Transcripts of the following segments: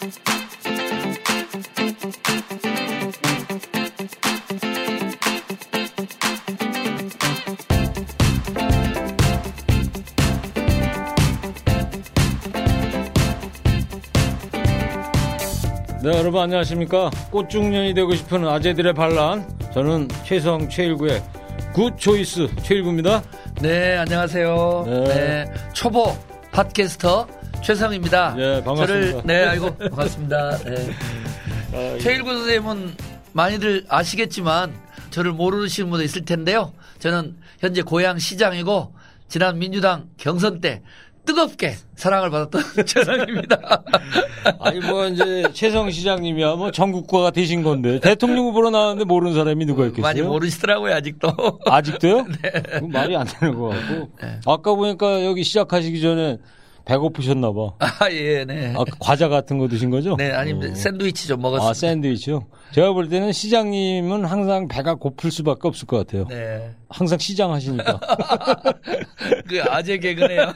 네, 여러분 안녕하십니까? 꽃중년이 되고 싶은 아재들의 반란. 저는 최성 최일구의 Good Choice 최일구입니다. 네, 안녕하세요. 네. 네. 초보 팟캐스터 최성입니다. 네, 반갑습니다. 저를, 네, 아이고, 반갑습니다. 네. 아, 최일구 선생님은 많이들 아시겠지만 저를 모르시는 분도 있을 텐데요. 저는 현재 고향 시장이고 지난 민주당 경선 때 뜨겁게 사랑을 받았던 최성입니다. 아니 뭐 이제 최성 시장님이야 뭐 전국구가 되신 건데 대통령 후보로 나왔는데 모르는 사람이 누가 있겠어요? 많이 모르시더라고요, 아직도. 아직도요? 그거 말이 안 되는 것 같고. 네. 아까 보니까 여기 시작하시기 전에 배고프셨나 봐. 아, 예, 네. 아, 과자 같은 거 드신 거죠? 네, 아니면 어. 샌드위치 좀 먹었습니다. 아, 샌드위치요? 제가 볼 때는 시장님은 항상 배가 고플 수밖에 없을 것 같아요. 네. 항상 시장 하시니까. 그 아재 개그네요.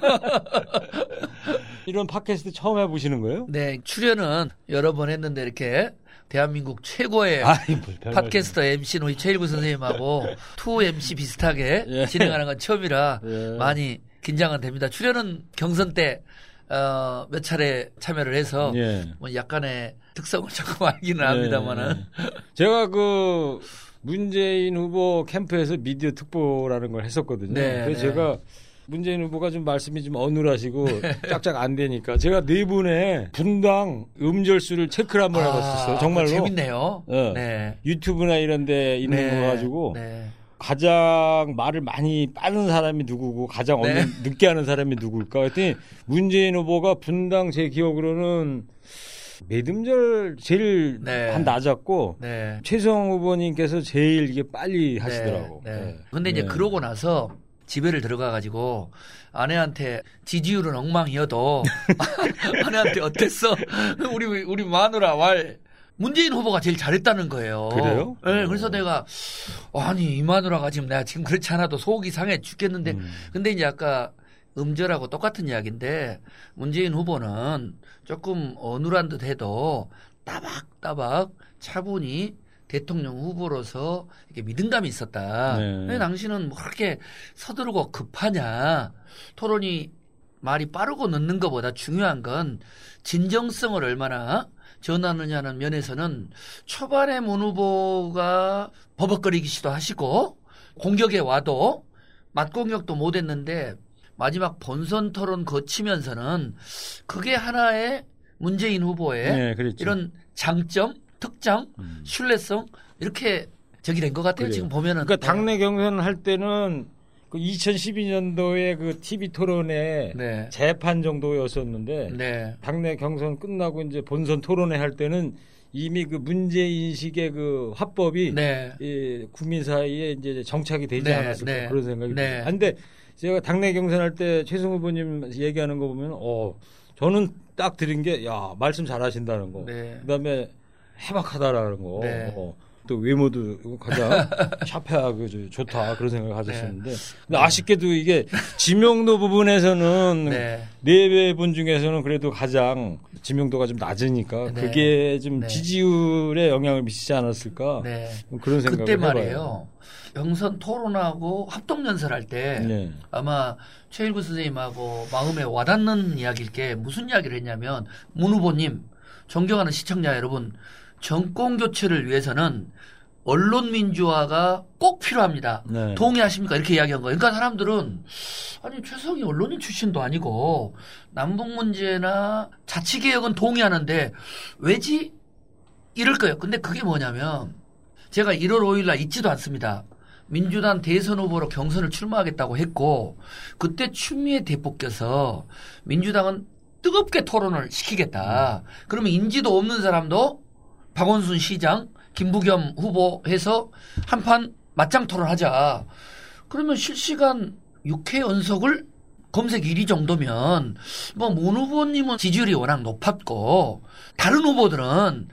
이런 팟캐스트 처음 해보시는 거예요? 네, 출연은 여러 번 했는데 이렇게 대한민국 최고의 아이, 뭐, 별 팟캐스터 MC는 우리 최일구 선생님하고 two MC 비슷하게 예. 진행하는 건 처음이라 예. 많이 긴장은 됩니다. 출연은 경선 때, 어, 몇 차례 참여를 해서 예. 뭐 약간의 특성을 조금 알기는 합니다만은. 네. 제가 그 문재인 후보 캠프에서 미디어 특보라는 걸 했었거든요. 네, 그래서 네. 제가 문재인 후보가 좀 말씀이 좀 어눌하시고 쫙쫙 안 되니까 제가 네 분의 분당 음절수를 체크를 한번 해봤었어요. 아, 정말로. 재밌네요. 예. 네. 유튜브나 이런 데 있는 네. 거 가지고 네. 가장 말을 많이 빠른 사람이 누구고 가장 네. 없는 늦게 하는 사람이 누굴까 했더니 문재인 후보가 분당 제 기억으로는 매듬절 제일 네. 한 낮았고 네. 최성 후보님께서 제일 이게 빨리 하시더라고. 네. 네. 네. 근데 이제 네. 그러고 나서 집에를 들어가 가지고 아내한테 지지율은 엉망이어도 아내한테 어땠어? 우리 우리 마누라 말 문재인 후보가 제일 잘했다는 거예요. 그래요? 네, 그래서 내가 아니 이 마누라가 지금 내가 지금 그렇지 않아도 속이 상해 죽겠는데 음. 근데 이제 아까 음절하고 똑같은 이야기인데 문재인 후보는 조금 어눌한 듯 해도 따박따박 차분히 대통령 후보로서 이렇게 믿음감이 있었다. 네. 왜 당신은 뭐 그렇게 서두르고 급하냐. 토론이 말이 빠르고 늦는 것보다 중요한 건 진정성을 얼마나 전하느냐는 면에서는 초반에 문 후보가 버벅거리기도 하시고 공격에 와도 맞공격도 못했는데 마지막 본선 토론 거치면서는 그게 하나의 문재인 후보의 네. 이런 장점, 특장, 음. 신뢰성 이렇게 저기 된 것 같아요. 그래요. 지금 보면은 그러니까 당내 경선 할 때는 그 2012년도에 그 TV 토론회 네. 재판 정도였었는데 네. 당내 경선 끝나고 이제 본선 토론회 할 때는 이미 그 문제 인식의 그 화법이 네. 이 국민 사이에 이제 정착이 되지 네, 않았을까 네. 그런 생각이 네. 듭니다. 근데 제가 당내 경선할 때 최승 후보님 얘기하는 거 보면 어 저는 딱 들은 게 야 말씀 잘하신다는 거. 네. 그다음에 해박하다라는 거. 네. 어, 또 외모도 가장 샤프하고 저- 좋다 그런 생각을 가졌었는데 근데 아쉽게도 이게 지명도 부분에서는 네. 네분 중에서는 그래도 가장 지명도가 좀 낮으니까 네. 그게 좀 네. 지지율에 영향을 미치지 않았을까 네. 그런 생각을 그때 해봐요. 말이에요. 경선 토론하고 합동 연설할 때 네. 아마 최일구 선생님하고 마음에 와닿는 이야기일 게 무슨 이야기를 했냐면 문 후보님 존경하는 시청자 여러분 정권 교체를 위해서는 언론 민주화가 꼭 필요합니다. 네. 동의하십니까? 이렇게 이야기한 거예요. 그러니까 사람들은 아니 최성이 언론인 출신도 아니고 남북 문제나 자치 개혁은 동의하는데 왜지? 이럴 거예요. 근데 그게 뭐냐면 제가 1월 5일 날 잊지도 않습니다. 민주당 대선 후보로 경선을 출마하겠다고 했고 그때 추미애 대표 께서 민주당은 뜨겁게 토론을 시키겠다. 그러면 인지도 없는 사람도 박원순 시장, 김부겸 후보 해서 한판 맞짱 토론하자. 그러면 실시간 6회 연속을 검색 1위 정도면 뭐문 후보님은 지지율이 워낙 높았고 다른 후보들은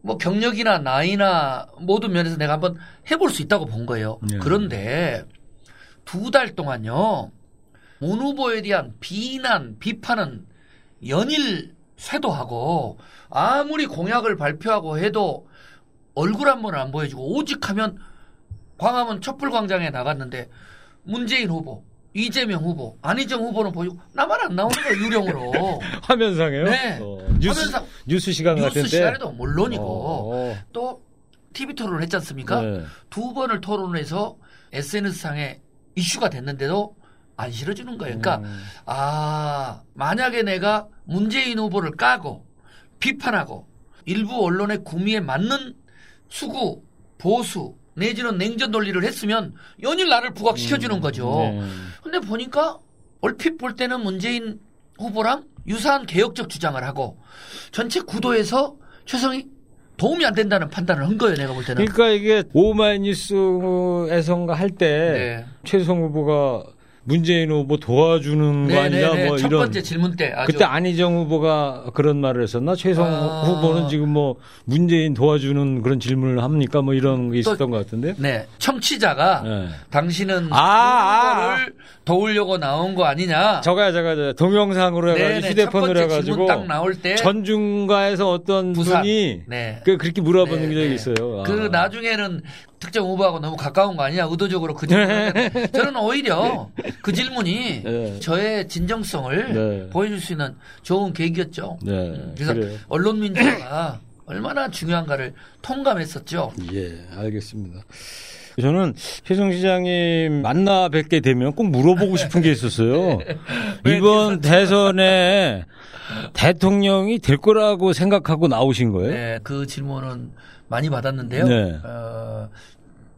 뭐 경력이나 나이나 모든 면에서 내가 한번 해볼 수 있다고 본 거예요. 네. 그런데 두 달 동안요 문 후보에 대한 비난, 비판은 연일 쇄도하고 아무리 공약을 발표하고 해도 얼굴 한 번을 안 보여주고 오직 하면 광화문 촛불광장에 나갔는데 문재인 후보, 이재명 후보, 안희정 후보는 보이고 나만 안 나오는 거예요 유령으로. 화면상에요? 네. 어, 뉴스, 화면상 뉴스 시간 뉴스 같은데. 시간에도 물론이고 어, 또 TV 토론을 했지 않습니까? 네. 두 번을 토론해서 SNS상에 이슈가 됐는데도 안 실어주는 거예요. 그러니까 음. 아 만약에 내가 문재인 후보를 까고 비판하고 일부 언론의 구미에 맞는 수구 보수 내지는 냉전 논리를 했으면 연일 나를 부각시켜주는 거죠. 네. 근데 보니까 얼핏 볼 때는 문재인 후보랑 유사한 개혁적 주장을 하고 전체 구도에서 최성이 도움이 안 된다는 판단을 한 거예요. 내가 볼 때는. 그러니까 이게 오마이뉴스에선가 할때 네. 최성 후보가 문재인 후보 도와주는 거 아니냐 네네네. 뭐첫 이런 번째 질문 때 그때 안희정 후보가 그런 말을 했었나? 최성 아. 후보는 지금 뭐 문재인 도와주는 그런 질문을 합니까? 뭐 이런 게 있었던 것 같은데. 네 청취자가 네. 당신은 아, 아, 후보를 도우려고 나온 거 아니냐? 저거야, 저거야, 동영상으로 해가지고 네네, 휴대폰으로 첫 번째 해가지고 질문 딱 나올 때 전중가에서 어떤 부산. 분이 네. 그 그렇게 물어보는 네, 적이 네. 있어요. 그 아. 나중에는 특정 후보하고 너무 가까운 거 아니냐 의도적으로 그 했는데 저는 오히려 그 질문이 네. 저의 진정성을 네. 보여줄 수 있는 좋은 계기였죠. 네, 음, 그래서 그래요. 언론 민주화가 얼마나 중요한가를 통감했었죠. 예, 알겠습니다. 저는 최성 시장님 만나 뵙게 되면 꼭 물어보고 싶은 게 있었어요. 왜 이번 대선에 대통령이 될 거라고 생각하고 나오신 거예요? 네, 그 질문은 많이 받았는데요. 네. 어,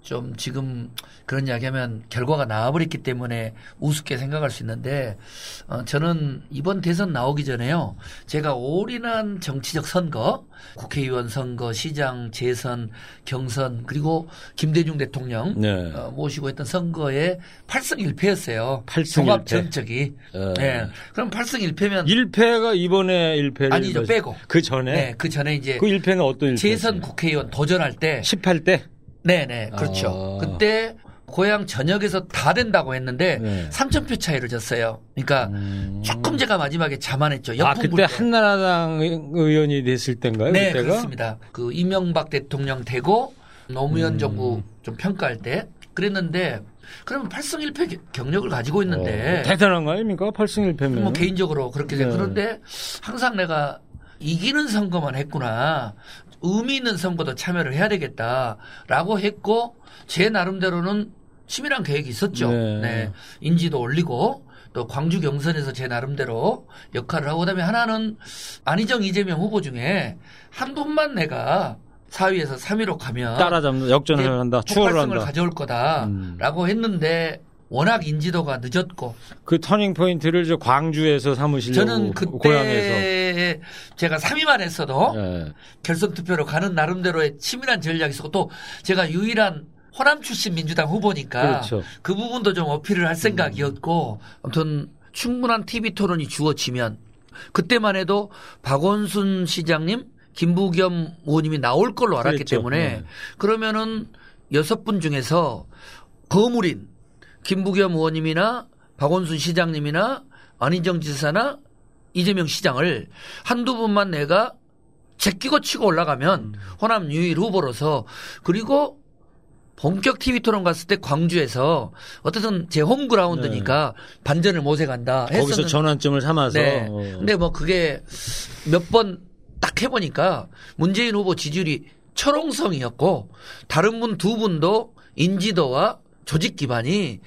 좀 지금 그런 이야기하면 결과가 나와버렸기 때문에 우습게 생각할 수 있는데 어, 저는 이번 대선 나오기 전에요. 제가 올인한 정치적 선거, 국회의원 선거, 시장 재선, 경선 그리고 김대중 대통령 네. 어, 모시고 했던 선거에 8승 1패였어요. 8승 종합 1패. 전적이. 어. 네. 그럼 8승 1패면 1패가 이번에 1패를 아니죠, 빼고. 그 전에 네, 그 전에 이제 그 1패는 어떤 1패? 재선 국회의원 도전할 때 18대? 네네 그렇죠. 아. 그때 고향 전역에서 다 된다고 했는데 네. 3천 표 차이로 졌어요. 그러니까 조금 제가 마지막에 자만했죠. 아, 그때 때. 한나라당 의원이 됐을 때인가요? 네 그때가? 그렇습니다. 그 이명박 대통령 되고 노무현 음. 정부 좀 평가할 때 그랬는데 그러면 8승 1패 경력을 가지고 있는데 어, 대단한 거 아닙니까? 8승 1패면. 뭐 개인적으로 그렇게 네. 돼. 그런데 항상 내가 이기는 선거만 했구나. 의미 있는 선거도 참여를 해야 되겠다라고 했고 제 나름대로는 치밀한 계획이 있었죠. 네. 네. 인지도 올리고 또 광주 경선에서 제 나름대로 역할을 하고 그다음에 하나는 안희정 이재명 후보 중에 한 분만 내가 4위에서 3위로 가면 따라잡는 역전을 한다. 추월을 한다. 가져올 거다라고 음. 했는데 워낙 인지도가 늦었고 그 터닝 포인트를 저 광주에서 삼으시려고 저는 그때 고향에서. 제가 3위만 했어도 예. 결선 투표로 가는 나름대로의 치밀한 전략이 있었고 또 제가 유일한 호남 출신 민주당 후보니까 그렇죠. 그 부분도 좀 어필을 할 생각이었고 아무튼 충분한 TV 토론이 주어지면 그때만 해도 박원순 시장님, 김부겸 의원님이 나올 걸로 알았기 그랬죠. 때문에 네. 그러면은 여섯 분 중에서 거물인 김부겸 의원님이나 박원순 시장님이나 안희정 지사나 이재명 시장을 한두 분만 내가 제끼고 치고 올라가면 음. 호남 유일 후보로서 그리고 본격 TV 토론 갔을 때 광주에서 어쨌든 제 홈그라운드니까 반전을 모색한다 네. 거기서 했었는 전환점을 삼아서. 네. 어. 근데 뭐 그게 몇 번 딱 해보니까 문재인 후보 지지율이 철옹성이었고 다른 분 두 분도 인지도와 조직 기반이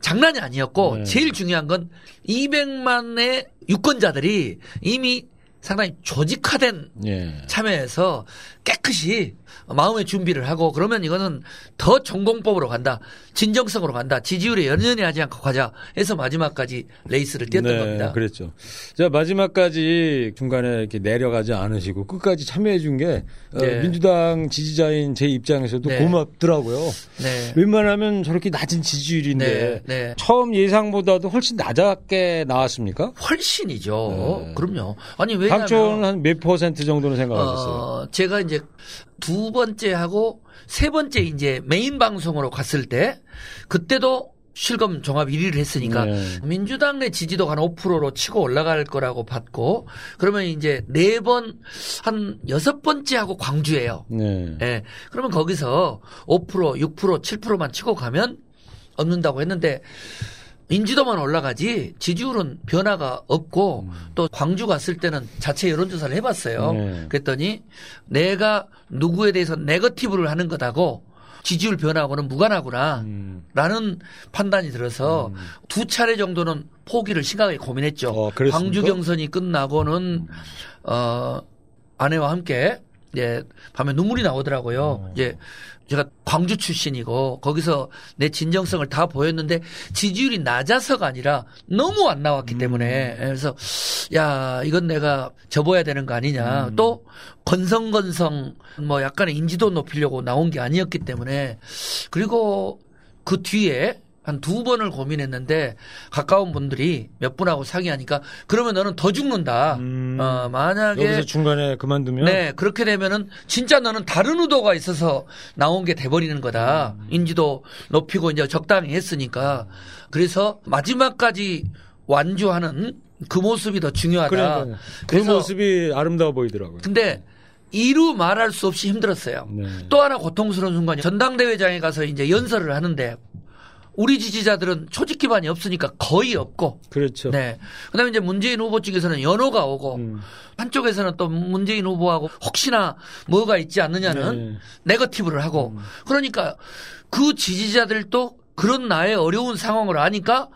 장난이 아니었고 네. 제일 중요한 건 200만의 유권자들이 이미 상당히 조직화된 예. 참여해서 깨끗이 마음의 준비를 하고 그러면 이거는 더 전공법으로 간다. 진정성으로 간다. 지지율에 연연히 하지 않고 가자 해서 마지막까지 레이스를 뛰었던 겁니다. 그랬죠. 자, 마지막까지 중간에 이렇게 내려가지 않으시고 끝까지 참여해 준게 어, 네. 민주당 지지자인 제 입장에서도 네. 고맙더라고요. 네. 웬만하면 저렇게 낮은 지지율인데 네. 네. 처음 예상보다도 훨씬 낮게 나왔습니까? 훨씬이죠. 네. 그럼요. 아니 왜냐하면 당초는 한몇 퍼센트 정도는 생각하셨어요? 어, 제가 이제 두 번째 하고 세 번째 이제 메인 방송으로 갔을 때 그때도 실검 종합 1위를 했으니까 네. 민주당 내 지지도 한 5%로 치고 올라갈 거라고 봤고 그러면 이제 네 번 한 여섯 번째 하고 광주예요. 네. 예. 그러면 거기서 5%, 6%, 7%만 치고 가면 얻는다고 했는데 인지도만 올라가지 지지율은 변화가 없고 또 광주 갔을 때는 자체 여론조사를 해봤어요. 네. 그랬더니 내가 누구에 대해서 네거티브를 하는 것하고 지지율 변화하고는 무관하구나. 음. 라는 판단이 들어서 두 차례 정도는 포기를 심각하게 고민했죠. 어? 광주 경선이 끝나고는 어 아내와 함께 예 밤에 눈물이 나오더라고요. 어. 이제 제가 광주 출신이고 거기서 내 진정성을 다 보였는데 지지율이 낮아서가 아니라 너무 안 나왔기 때문에. 그래서 야 이건 내가 접어야 되는 거 아니냐. 또 건성건성 뭐 약간의 인지도 높이려고 나온 게 아니었기 때문에. 그리고 그 뒤에 한 두 번을 고민했는데 가까운 분들이 몇 분하고 상의하니까 그러면 너는 더 죽는다. 음. 어, 만약에 여기서 중간에 그만두면 네, 그렇게 되면은 진짜 너는 다른 의도가 있어서 나온 게 돼버리는 거다. 음. 인지도 높이고 이제 적당히 했으니까. 그래서 마지막까지 완주하는 그 모습이 더 중요하다. 그러니까 그 모습이 아름다워 보이더라고요. 근데 이루 말할 수 없이 힘들었어요. 네. 또 하나 고통스러운 순간이 전당대회장에 가서 이제 연설을 하는데 우리 지지자들은 조직 기반이 없으니까 거의 없고 그렇죠. 네. 그다음에 이제 문재인 후보 측에서는 연호가 오고 음. 한쪽에서는 또 문재인 후보하고 혹시나 뭐가 있지 않느냐는 네. 네거티브를 하고 그러니까 그 지지자들도 그런 나의 어려운 상황을 아니까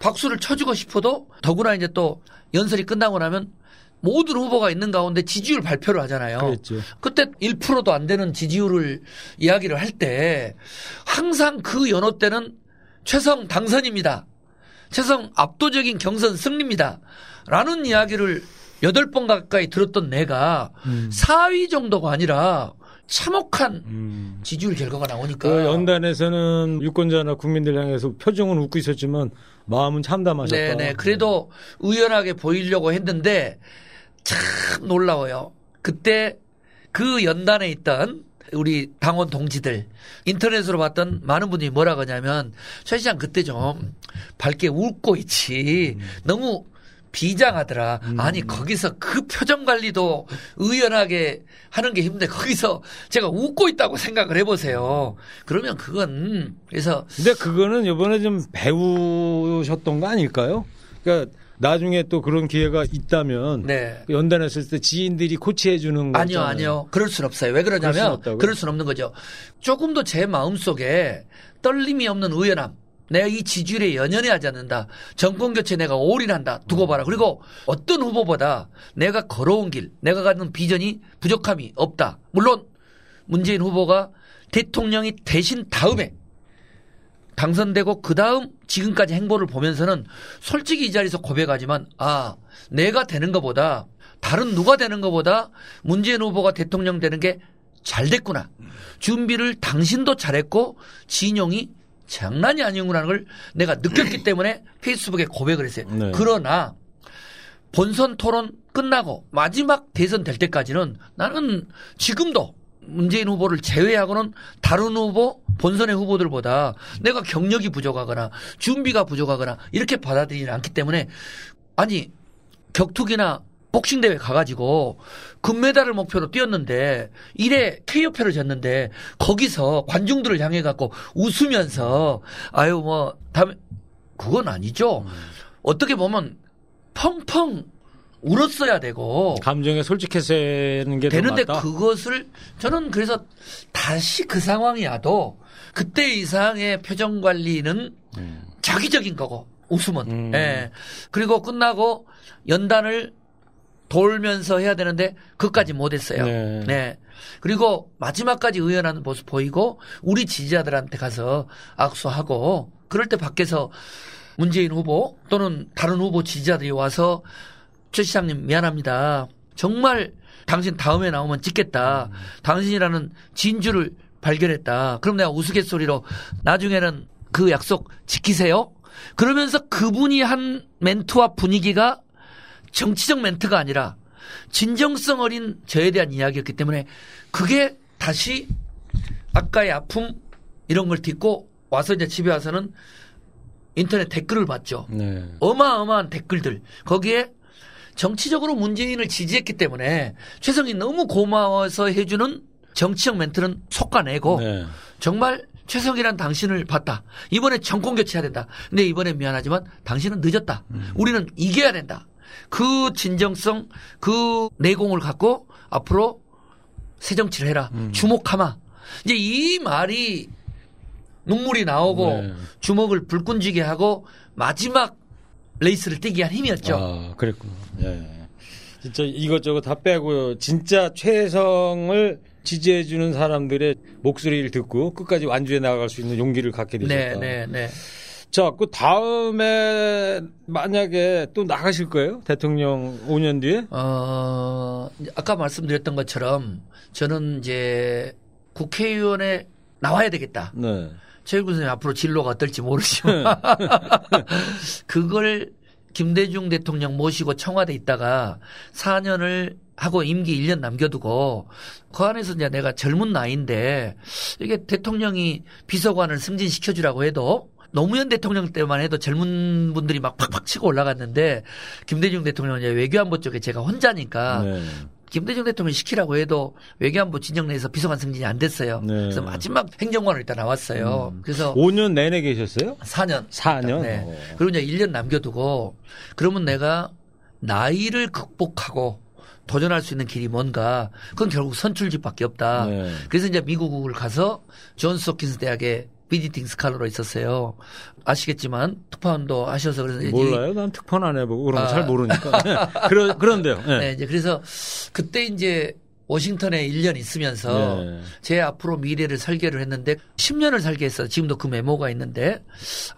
박수를 쳐주고 싶어도 더구나 이제 또 연설이 끝나고 나면 모든 후보가 있는 가운데 지지율 발표를 하잖아요. 그랬죠. 그때 1%도 안 되는 지지율을 이야기를 할 때 항상 그 연호 때는 최성 당선입니다. 최성 압도적인 경선 승리입니다. 라는 이야기를 8번 가까이 들었던 내가 음. 4위 정도가 아니라 참혹한 음. 지지율 결과가 나오니까 그 연단에서는 유권자나 국민들 향해서 표정은 웃고 있었지만 마음은 참담하셨다. 네네. 그래도 의연하게 보이려고 했는데 참 놀라워요. 그때 그 연단에 있던 우리 당원 동지들 인터넷으로 봤던 많은 분들이 뭐라 그러냐면 최 시장 그때 좀 밝게 웃고 있지 너무 비장하더라. 아니 거기서 그 표정 관리도 의연하게 하는 게 힘든데 거기서 제가 웃고 있다고 생각을 해보세요. 그러면 그건 그래서 근데 그거는 이번에 좀 배우셨던 거 아닐까요? 그러니까 나중에 또 그런 기회가 있다면 네. 연단했을 때 지인들이 코치해 주는 거 아니요. 아니요. 그럴 순 없어요. 왜 그러냐면? 그럴 순 없는 거죠. 조금 더제 마음속에 떨림이 없는 의연함. 내가 이 지지율에 연연해하지 않는다. 정권 교체 내가 올인한다. 두고 봐라. 그리고 어떤 후보보다 내가 걸어온 길, 내가 갖는 비전이 부족함이 없다. 물론 문재인 후보가 대통령이 되신 다음에 당선되고 그 다음 지금까지 행보를 보면서는 솔직히 이 자리에서 고백하지만 아 내가 되는 것보다 다른 누가 되는 것보다 문재인 후보가 대통령 되는 게 잘 됐구나 준비를 당신도 잘했고 진용이 장난이 아니구나는 걸 내가 느꼈기 때문에 페이스북에 고백을 했어요. 네. 그러나 본선 토론 끝나고 마지막 대선 될 때까지는 나는 지금도 문재인 후보를 제외하고는 다른 후보 본선의 후보들보다 내가 경력이 부족하거나 준비가 부족하거나 이렇게 받아들이지 않기 때문에 아니 격투기나 복싱 대회 가가지고 금메달을 목표로 뛰었는데 1회 KO패를 졌는데 거기서 관중들을 향해 갖고 웃으면서 아유 뭐 다음에 그건 아니죠. 어떻게 보면 펑펑 울었어야 되고 감정에 솔직해서는 게더 되는데. 그것을 저는 그래서 다시 그 상황이 와도 그때 이상의 표정 관리는 자기적인 거고 웃음은 음. 예 그리고 끝나고 연단을 돌면서 해야 되는데 그까지 못했어요. 네. 네. 그리고 마지막까지 의연한 모습 보이고 우리 지지자들한테 가서 악수하고 그럴 때 밖에서 문재인 후보 또는 다른 후보 지지자들이 와서 최 시장님 미안합니다. 정말 당신 다음에 나오면 찍겠다. 당신이라는 진주를 발견했다. 그럼 내가 우스갯소리로 나중에는 그 약속 지키세요. 그러면서 그분이 한 멘트와 분위기가 정치적 멘트가 아니라 진정성 어린 저에 대한 이야기였기 때문에 그게 다시 아까의 아픔 이런 걸 딛고 와서 이제 집에 와서는 인터넷 댓글을 봤죠. 네. 어마어마한 댓글들. 거기에 정치적으로 문재인을 지지했기 때문에 최성이 너무 고마워서 해주는 정치적 멘트는 속아내고 네. 정말 최성이란 당신을 봤다. 이번에 정권 교체해야 된다. 근데 이번에 미안하지만 당신은 늦었다. 우리는 이겨야 된다. 그 진정성, 그 내공을 갖고 앞으로 새 정치를 해라. 주목하마. 이제 이 말이 눈물이 나오고 네. 주먹을 불끈 쥐게 하고 마지막 레이스를 뛰게 한 힘이었죠. 아, 그랬구나. 예. 진짜 이것저것 다 빼고 진짜 최성을 지지해주는 사람들의 목소리를 듣고 끝까지 완주해 나갈 수 있는 용기를 갖게 되셨다. 네, 네, 네. 자, 그 다음에 만약에 또 나가실 거예요? 대통령 5년 뒤에? 어, 아까 말씀드렸던 것처럼 저는 이제 국회의원에 나와야 되겠다. 네. 최일구 선생님 앞으로 진로가 어떨지 모르지만 그걸 김대중 대통령 모시고 청와대 있다가 4년을 하고 임기 1년 남겨두고 그 안에서 이제 내가 젊은 나이인데 이게 대통령이 비서관을 승진시켜주라고 해도 노무현 대통령 때만 해도 젊은 분들이 막 팍팍 치고 올라갔는데 김대중 대통령은 이제 외교안보 쪽에 제가 혼자니까 네. 김대중 대통령 시키라고 해도 외교안보 진영 내에서 비서관 승진이 안 됐어요. 네. 그래서 마지막 행정관으로 일단 나왔어요. 그래서 5년 내내 계셨어요? 4년. 4년? 네. 어. 그리고 이제 1년 남겨두고 그러면 내가 나이를 극복하고 도전할 수 있는 길이 뭔가 그건 결국 선출직밖에 없다. 네. 그래서 이제 미국을 가서 존스 홉킨스 대학에 비디팅 스칼러로 있었어요. 아시겠지만 특파원도 하셔서 그래서 몰라요? 난 특판 안 해보고 그런 거 아. 잘 모르니까. 네. 그러, 그런데요. 네. 네, 이제 그래서 그때 이제 워싱턴에 1년 있으면서 네. 제 앞으로 미래를 설계를 했는데 10년을 살게 했어요. 지금도 그 메모가 있는데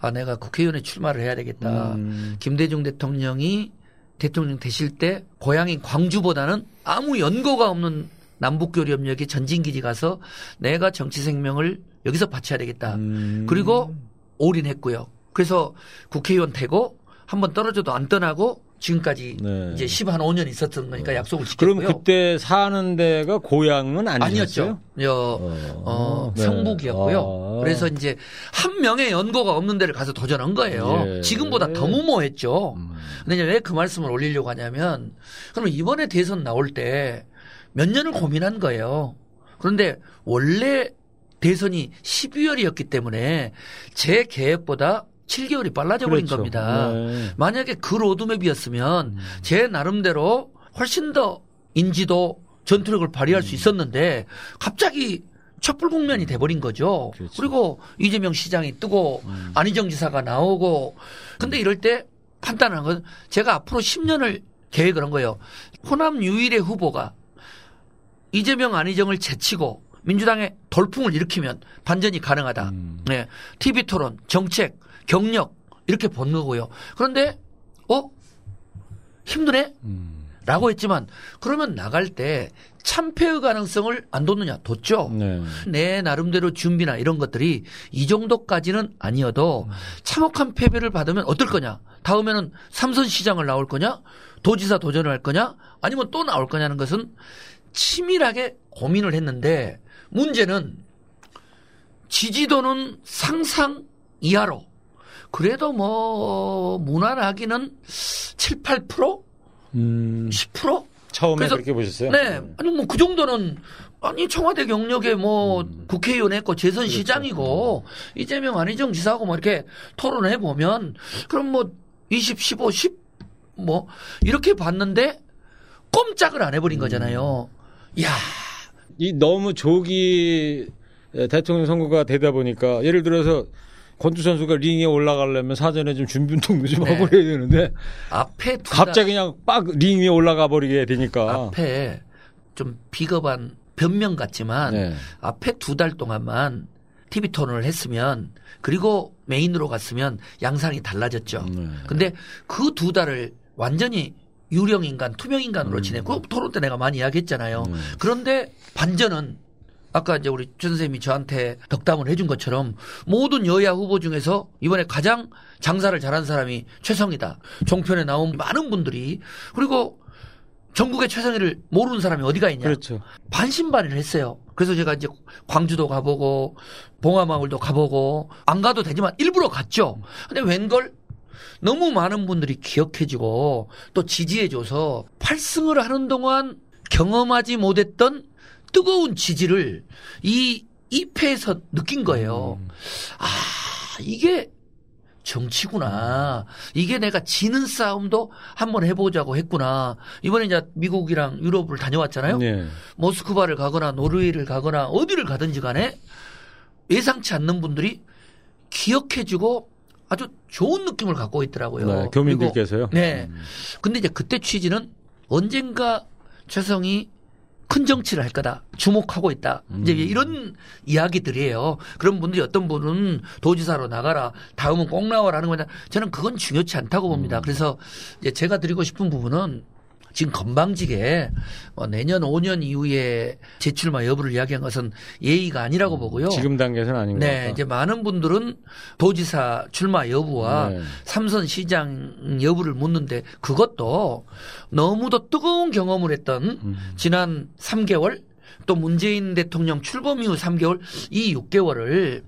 아 내가 국회의원에 출마를 해야 되겠다. 음. 김대중 대통령이 대통령 되실 때 고향인 광주보다는 아무 연고가 없는 남북교류협력의 전진기지 가서 내가 정치 생명을 여기서 바쳐야 되겠다. 음. 그리고 올인했고요. 그래서 국회의원 되고 한 번 떨어져도 안 떠나고 지금까지 네. 이제 10한 5년 있었던 거니까 약속을 지켰고요. 그럼 그때 사는 데가 고향은 아니었어요? 아니었죠. 여, 어, 네. 성북이었고요. 아. 그래서 이제 한 명의 연고가 없는 데를 가서 도전한 거예요. 예. 지금보다 더 무모했죠. 음. 근데 왜 그 말씀을 올리려고 하냐면, 그러면 이번에 대선 나올 때 몇 년을 고민한 거예요. 그런데 원래 대선이 12월이었기 때문에 제 계획보다 7개월이 빨라져 버린 그렇죠. 겁니다. 네. 만약에 그 로드맵이었으면 제 나름대로 훨씬 더 인지도 전투력을 발휘할 수 있었는데 갑자기 촛불 국면이 돼버린 거죠. 그렇죠. 그리고 이재명 시장이 뜨고 안희정 지사가 나오고 근데 이럴 때 판단한 건 제가 앞으로 10년을 계획을 한 거예요. 호남 유일의 후보가 이재명 안희정을 제치고 민주당의 돌풍을 일으키면 반전이 가능하다. 음. 네. TV 토론, 정책, 경력 이렇게 본 거고요. 그런데 어 힘드네. 음. 라고 했지만 그러면 나갈 때 참패의 가능성을 안 뒀느냐 뒀죠. 네. 내 나름대로 준비나 이런 것들이 이 정도까지는 아니어도 참혹한 패배를 받으면 어떨 거냐? 다음에는 삼선 시장을 나올 거냐? 도지사 도전을 할 거냐? 아니면 또 나올 거냐는 것은 치밀하게 고민을 했는데 문제는 지지도는 상상 이하로 그래도 뭐 무난하기는 7, 8%? 음. 10%? 처음에 그래서- 그렇게 보셨어요? 네. 아니 뭐 그 정도는 아니 청와대 경력에 뭐 음. 국회의원 했고 재선 그렇죠. 시장이고 이재명 안희정 지사하고 뭐 이렇게 토론해 보면 그럼 뭐 20, 15, 10 뭐 이렇게 봤는데 꼼짝을 안 음. 해버린 거잖아요. 야 이 너무 조기 대통령 선거가 되다 보니까 예를 들어서 권투 선수가 링에 올라가려면 사전에 좀 준비 운동도 좀 네. 하고 그래야 되는데 앞에 두 갑자기 그냥 빡링 위에 올라가 버리게 달, 되니까 앞에 좀 비겁한 변명 같지만 네. 앞에 두 달 동안만 TV 토론을 했으면 그리고 메인으로 갔으면 양상이 달라졌죠. 네. 근데 그 두 달을 완전히 유령 인간, 투명 인간으로 음. 지내고 토론 때 내가 많이 이야기했잖아요. 음. 그런데 반전은 아까 이제 우리 최 선생님이 저한테 덕담을 해준 것처럼 모든 여야 후보 중에서 이번에 가장 장사를 잘한 사람이 최성이다. 종편에 나온 많은 분들이 그리고 전국의 최성희를 모르는 사람이 어디가 있냐. 그렇죠. 반신반의를 했어요. 그래서 제가 이제 광주도 가보고 봉화마을도 가보고 안 가도 되지만 일부러 갔죠. 근데 웬걸 너무 많은 분들이 기억해주고 또 지지해줘서 8승을 하는 동안 경험하지 못했던 뜨거운 지지를 이 2패에서 느낀 거예요. 음. 아, 이게 정치구나. 이게 내가 지는 싸움도 한번 해보자고 했구나. 이번에 이제 미국이랑 유럽을 다녀왔잖아요. 네. 모스크바를 가거나 노르웨이를 가거나 어디를 가든지 간에 예상치 않는 분들이 기억해주고 아주 좋은 느낌을 갖고 있더라고요. 네, 교민들께서요. 네. 음. 근데 이제 그때 취지는 언젠가 최성이 큰 정치를 할 거다. 주목하고 있다. 이제 음. 이런 이야기들이에요. 그런 분들이 어떤 분은 도지사로 나가라. 다음은 꼭 나와라 하는 거냐. 저는 그건 중요치 않다고 음. 봅니다. 그래서 이제 제가 드리고 싶은 부분은 지금 건방지게 뭐 내년 5년 이후에 재출마 여부를 이야기한 것은 예의가 아니라고 보고요. 음. 지금 단계에서는 아닌 것 네, 같다. 이제 많은 분들은 도지사 출마 여부와 네. 삼선 시장 여부를 묻는데 그것도 너무도 뜨거운 경험을 했던 음. 지난 3개월 또 문재인 대통령 출범 이후 3개월 이 6개월을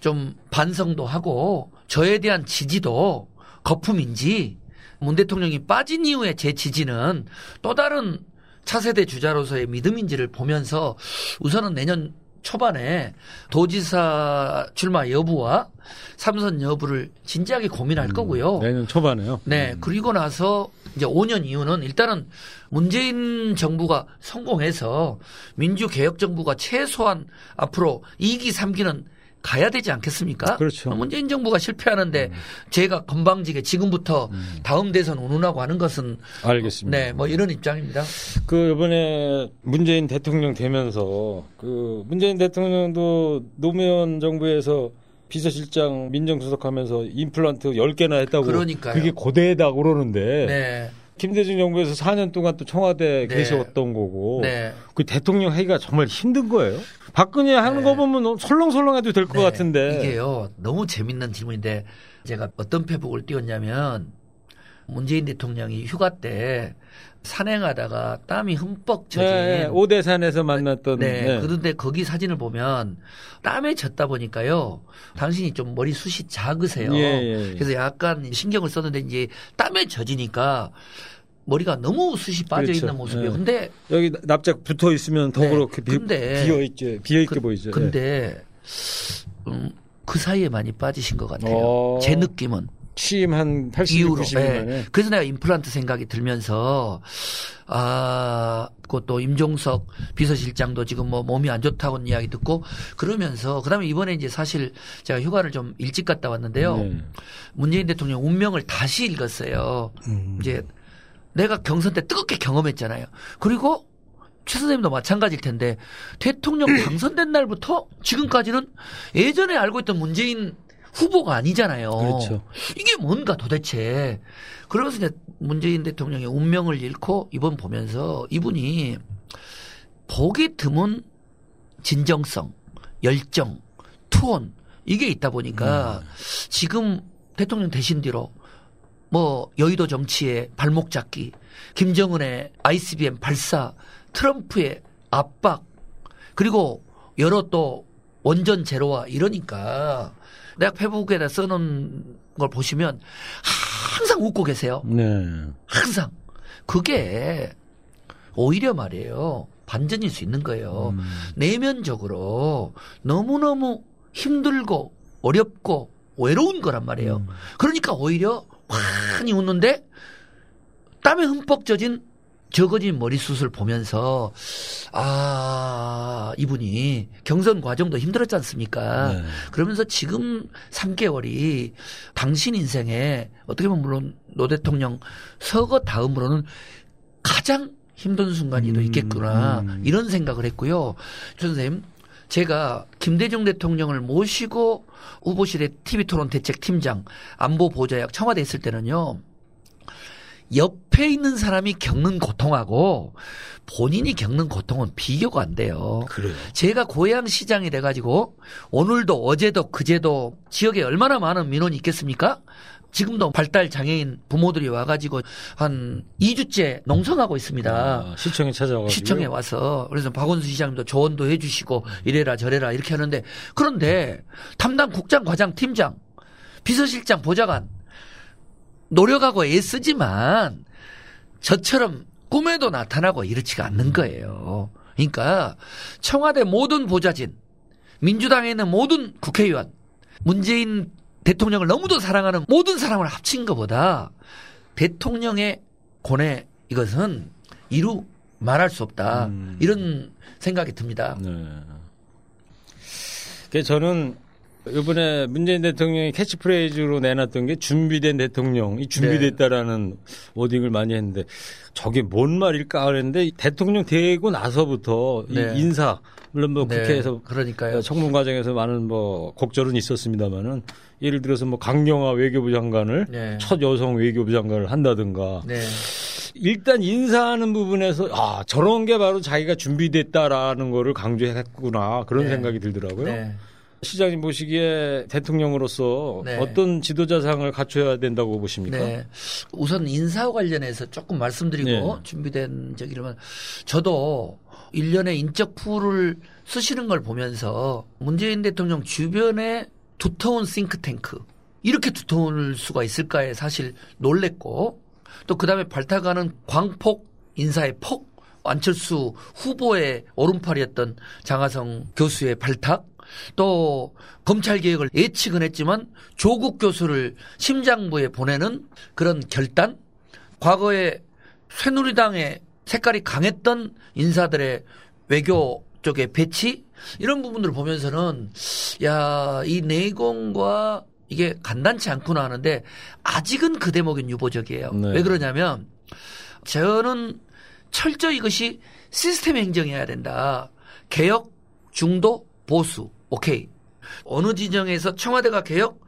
좀 반성도 하고 저에 대한 지지도 거품인지 문 대통령이 빠진 이후에 제 지지는 또 다른 차세대 주자로서의 믿음인지를 보면서 우선은 내년 초반에 도지사 출마 여부와 삼선 여부를 진지하게 고민할 거고요. 내년 초반에요. 네, 음. 그리고 나서 이제 5년 이후는 일단은 문재인 정부가 성공해서 민주개혁 정부가 최소한 앞으로 2기, 3기는 가야 되지 않겠습니까? 그렇죠. 문재인 정부가 실패하는데 제가 건방지게 지금부터 다음 대선 운운하고 하는 것은 알겠습니다. 네, 뭐 이런 입장입니다. 그 이번에 문재인 대통령 되면서 그 문재인 대통령도 노무현 정부에서 비서실장 민정수석하면서 임플란트 10개나 했다고 그러니까요. 그게 고대다고 그러는데 네, 김대중 정부에서 4년 동안 또 청와대에 네. 계셨던 거고 네. 그 대통령 하기가 정말 힘든 거예요. 박근혜 하는 네. 거 보면 설렁설렁해도 될것 네, 같은데 이게요 너무 재밌는 질문인데 제가 어떤 페북을 띄웠냐면 문재인 대통령이 휴가 때 산행하다가 땀이 흠뻑 젖은 네, 오대산에서 만났던 네, 네. 그런데 거기 사진을 보면 땀에 젖다 보니까요. 당신이 좀 머리숱이 작으세요. 예, 예, 예. 그래서 약간 신경을 썼는데 이제 땀에 젖으니까 머리가 너무 숱이 빠져 그렇죠. 있는 모습이에요. 네. 근데 여기 납작 붙어 있으면 더 네, 그렇게 비, 비어 있죠. 비어 있게 그- 보이죠. 예. 근데 음, 그 사이에 많이 빠지신 것 같아요. 어. 제 느낌은. 취임 한 80, 이후로. 90일 네. 만에 그래서 내가 임플란트 생각이 들면서 아, 그것도 임종석 비서실장도 지금 뭐 몸이 안 좋다고 이야기 듣고 그러면서 그다음에 이번에 이제 사실 제가 휴가를 좀 일찍 갔다 왔는데요. 네. 문재인 대통령 운명을 다시 읽었어요. 음. 이제 내가 경선 때 뜨겁게 경험했잖아요. 그리고 최 선생님도 마찬가지일 텐데 대통령 당선된 날부터 지금까지는 예전에 알고 있던 문재인 후보가 아니잖아요. 그렇죠. 이게 뭔가 도대체. 그러면서 이제 문재인 대통령의 운명을 잃고 이번 보면서 이분이 보기 드문 진정성, 열정, 투혼 이게 있다 보니까 지금 대통령 되신 뒤로 뭐 여의도 정치의 발목 잡기, 김정은의 ICBM 발사, 트럼프의 압박, 그리고 여러 또 원전 제로와 이러니까 내가 페북에다 써놓은 걸 보시면 항상 웃고 계세요. 네. 항상. 그게 오히려 말이에요. 반전일 수 있는 거예요. 음. 내면적으로 너무너무 힘들고 어렵고 외로운 거란 말이에요. 음. 그러니까 오히려 환히 웃는데 땀에 흠뻑 젖은 적어진 머리숱을 보면서 아 이분이 경선 과정도 힘들었지 않습니까? 네. 그러면서 지금 3개월이 당신 인생에 어떻게 보면 물론 노 대통령 서거 다음으로는 가장 힘든 순간이 또 음, 있겠구나 음. 이런 생각을 했고요. 조 선생님 제가 김대중 대통령을 모시고 후보실의 TV토론 대책 팀장 안보 보좌역 청와대 있을 때는요. 옆에 있는 사람이 겪는 고통하고 본인이 겪는 고통은 비교가 안 돼요. 그래요. 제가 고향 시장이 돼가지고 오늘도 어제도 그제도 지역에 얼마나 많은 민원이 있겠습니까? 지금도 발달 장애인 부모들이 와가지고 한 2주째 농성하고 있습니다. 아, 시청에 찾아가지고 시청에 와서 그래서 박원순 시장님도 조언도 해주시고 이래라 저래라 이렇게 하는데 그런데 담당 국장 과장 팀장 비서실장 보좌관 노력하고 애쓰지만 저처럼 꿈에도 나타나고 이렇지가 않는 거예요. 그러니까 청와대 모든 보좌진 민주당에 있는 모든 국회의원 문재인 대통령을 너무도 사랑하는 모든 사람을 합친 것보다 대통령의 고뇌 이것은 이루 말할 수 없다. 음. 이런 생각이 듭니다. 네. 그 저는 이번에 문재인 대통령이 캐치프레이즈로 내놨던 게 준비된 대통령 이 준비됐다라는 wording을 많이 했는데 저게 뭔 말일까 그랬는데 대통령 되고 나서부터 네. 이 인사 물론 뭐 네, 국회에서 그러니까요. 청문 과정에서 많은 뭐 곡절은 있었습니다만은 예를 들어서 뭐 강경화 외교부 장관을 네. 첫 여성 외교부 장관을 한다든가 네. 일단 인사하는 부분에서 아 저런 게 바로 자기가 준비됐다라는 거를 강조했구나 그런 네. 생각이 들더라고요. 네. 시장님 보시기에 대통령으로서 네. 어떤 지도자상을 갖춰야 된다고 보십니까? 네. 우선 인사 관련해서 조금 말씀드리고 네. 준비된 저기라면 저도 일련의 인적 풀을 쓰시는 걸 보면서 문재인 대통령 주변에 두터운 싱크탱크 이렇게 두터울 수가 있을까에 사실 놀랬고 또 그다음에 발탁하는 광폭 인사의 폭 안철수 후보의 오른팔이었던 장하성 교수의 발탁 또 검찰 개혁을 예측은 했지만 조국 교수를 심장부에 보내는 그런 결단 과거에 새누리당의 색깔이 강했던 인사들의 외교 쪽의 배치 이런 부분들을 보면서는 야 이 내공과 이게 간단치 않구나 하는데 아직은 그 대목은 유보적이에요. 네. 왜 그러냐면 저는 철저히 이것이 시스템 행정해야 된다. 개혁, 중도, 보수. 오케이. 어느 진영에서 청와대가 개혁,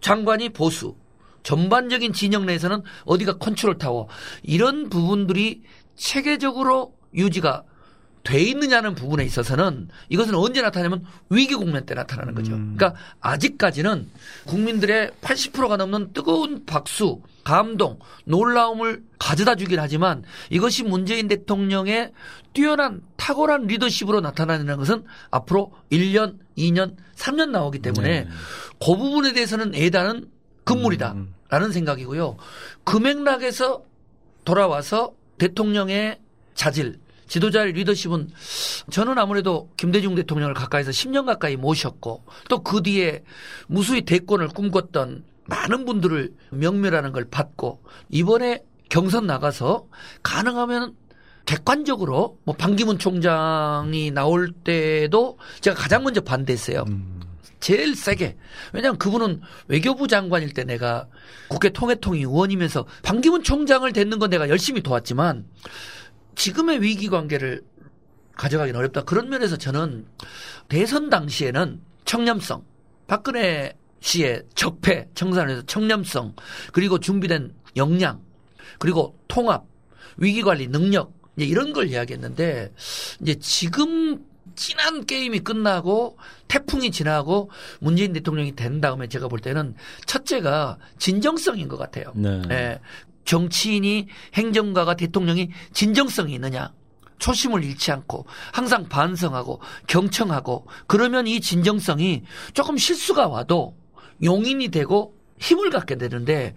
장관이 보수. 전반적인 진영 내에서는 어디가 컨트롤 타워. 이런 부분들이 체계적으로 유지가 돼 있느냐는 부분에 있어서는 이것은 언제 나타나냐면 위기 국면 때 나타나는 거죠. 음. 그러니까 아직까지는 국민들의 80%가 넘는 뜨거운 박수, 감동, 놀라움을 가져다 주긴 하지만 이것이 문재인 대통령의 뛰어난 탁월한 리더십으로 나타나는 것은 앞으로 1년, 2년, 3년 나오기 때문에 네. 그 부분에 대해서는 애다는 금물이다. 음. 라는 생각이고요. 그 맥락에서 돌아와서 대통령의 자질, 지도자의 리더십은 저는 아무래도 김대중 대통령을 가까이서 10년 가까이 모셨고 또 그 뒤에 무수히 대권을 꿈꿨던 많은 분들을 명멸하는 걸 받고 이번에 경선 나가서 가능하면 객관적으로 뭐 반기문 총장이 나올 때도 제가 가장 먼저 반대했어요. 음. 제일 세게. 왜냐하면 그분은 외교부 장관일 때 내가 국회 통일통위 의원이면서 반기문 총장을 댔는 건 내가 열심히 도왔지만 지금의 위기 관계를 가져가기는 어렵다. 그런 면에서 저는 대선 당시에는 청렴성, 박근혜 씨의 적폐 청산에서 청렴성, 그리고 준비된 역량, 그리고 통합, 위기관리 능력, 이제 이런 걸 이야기했는데, 이제 지금 진한 게임이 끝나고 태풍이 지나고 문재인 대통령이 된 다음에 제가 볼 때는 첫째가 진정성인 것 같아요. 네. 예. 정치인이 행정가가 대통령이 진정성이 있느냐. 초심을 잃지 않고 항상 반성하고 경청하고 그러면 이 진정성이 조금 실수가 와도 용인이 되고 힘을 갖게 되는데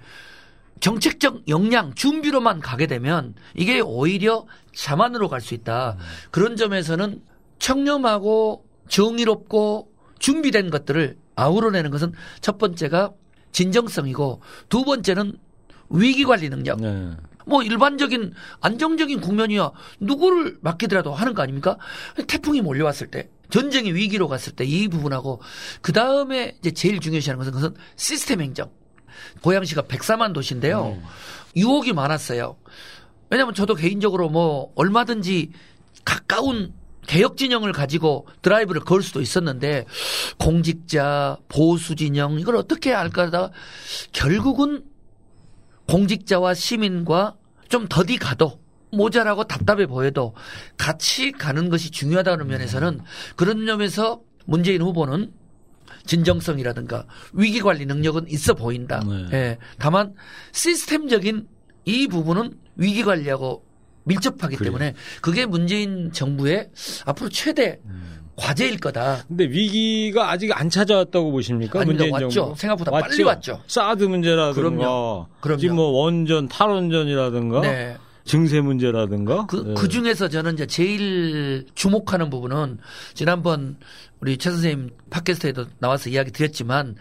정책적 역량 준비로만 가게 되면 이게 오히려 자만으로 갈 수 있다. 그런 점에서는 청렴하고 정의롭고 준비된 것들을 아우러내는 것은 첫 번째가 진정성이고 두 번째는 위기 관리 능력. 네. 뭐 일반적인 안정적인 국면이야 누구를 맡기더라도 하는 거 아닙니까? 태풍이 몰려왔을 때 전쟁의 위기로 갔을 때 이 부분하고 그 다음에 이제 제일 중요시하는 것은 그것은 시스템 행정. 고양시가 104만 도시인데요. 음. 유혹이 많았어요. 왜냐하면 저도 개인적으로 뭐 얼마든지 가까운 개혁 진영을 가지고 드라이브를 걸 수도 있었는데 공직자 보수 진영 이걸 어떻게 할까 하다가 결국은 공직자와 시민과 좀 더디 가도 모자라고 답답해 보여도 같이 가는 것이 중요하다는 면에서는 그런 점에서 문재인 후보는 진정성이라든가 위기 관리 능력은 있어 보인다. 네. 예. 다만 시스템적인 이 부분은 위기 관리하고 밀접하기 그래요. 때문에 그게 문재인 정부의 앞으로 최대 과제일 거다. 근데 위기가 아직 안 찾아왔다고 보십니까? 아닙니다. 문재인 왔죠. 정부? 생각보다 빨리 왔죠. 사드 문제라든가 그럼요. 그럼요. 지금 뭐 원전 탈원전이라든가 네. 증세 문제라든가 그, 네. 그 중에서 저는 이제 제일 주목하는 부분은 지난번 우리 최 선생님 팟캐스트에도 나와서 이야기 드렸지만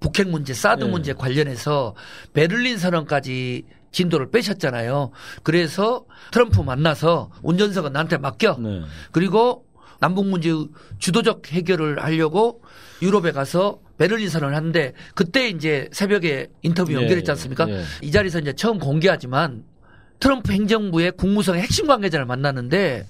북핵 문제, 사드 네. 문제 관련해서 베를린 선언까지 진도를 빼셨잖아요. 그래서 트럼프 만나서 운전석은 나한테 맡겨. 네. 그리고 남북 문제 주도적 해결을 하려고 유럽에 가서 베를린 선언을 하는데 그때 이제 새벽에 인터뷰 예, 연결했지 않습니까? 예. 이 자리에서 이제 처음 공개하지만 트럼프 행정부의 국무성의 핵심 관계자를 만났는데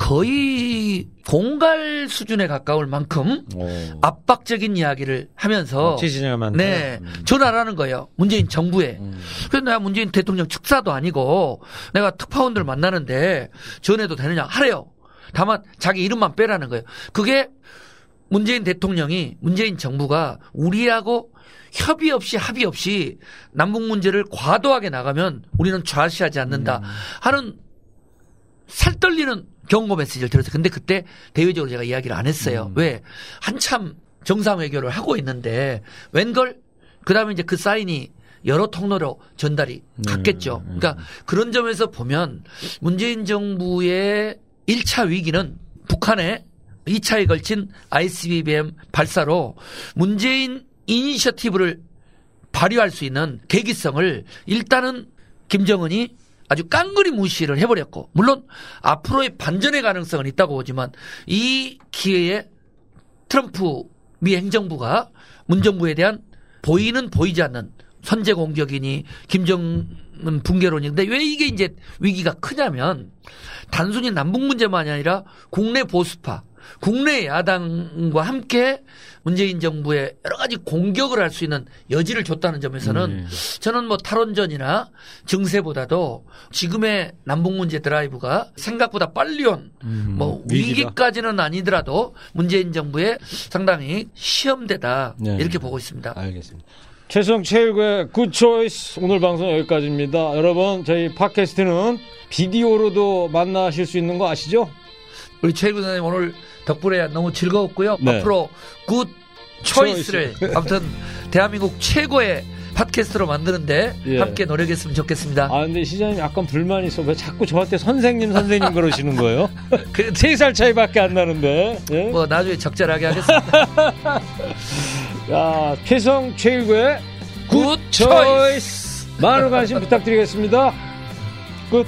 거의 공갈 수준에 가까울 만큼 오. 압박적인 이야기를 하면서 많다. 네 음. 전화라는 거예요 문재인 정부에 음. 그래서 내가 문재인 대통령 축사도 아니고 내가 특파원들 만나는데 전해도 되느냐 하래요 다만 자기 이름만 빼라는 거예요 그게 문재인 대통령이 문재인 정부가 우리하고 협의 없이 합의 없이 남북 문제를 과도하게 나가면 우리는 좌시하지 않는다 하는 살떨리는 경고 메시지를 들었어요. 근데 그때 대외적으로 제가 이야기를 안 했어요. 왜? 한참 정상외교를 하고 있는데 웬걸? 그 다음에 이제 그 사인이 여러 통로로 전달이 갔겠죠. 그러니까 그런 점에서 보면 문재인 정부의 1차 위기는 북한의 2차에 걸친 ICBM 발사로 문재인 이니셔티브를 발휘할 수 있는 계기성을 일단은 김정은이 아주 깡그리 무시를 해버렸고 물론 앞으로의 반전의 가능성은 있다고 보지만 이 기회에 트럼프 미 행정부가 문정부에 대한 보이는 보이지 않는 선제 공격이니 김정은 붕괴론인데 왜 이게 이제 위기가 크냐면 단순히 남북 문제만이 아니라 국내 보수파, 국내 야당과 함께 문재인 정부에 여러 가지 공격을 할 수 있는 여지를 줬다는 점에서는 저는 뭐 탈원전이나 증세보다도 지금의 남북 문제 드라이브가 생각보다 빨리 온뭐 음, 위기다. 위기까지는 아니더라도 문재인 정부에 상당히 시험대다 네. 이렇게 보고 있습니다. 알겠습니다. 최성 최일구의 굿초이스 오늘 방송 여기까지입니다. 여러분 저희 팟캐스트는 비디오로도 만나실 수 있는 거 아시죠? 우리 최일구 선생님 오늘 덕분에 너무 즐거웠고요. 네. 앞으로 굿 초이스를 아무튼 대한민국 최고의 팟캐스트로 만드는데 예. 함께 노력했으면 좋겠습니다. 아 근데 시장님 약간 불만이 있어. 왜 자꾸 저한테 선생님 선생님 그러시는 거예요? 그, 세살 차이밖에 안 나는데. 예? 뭐 나중에 적절하게 하겠습니다. 야, 최성 최일구의 굿 굿 초이스 많은 관심 부탁드리겠습니다. 끝.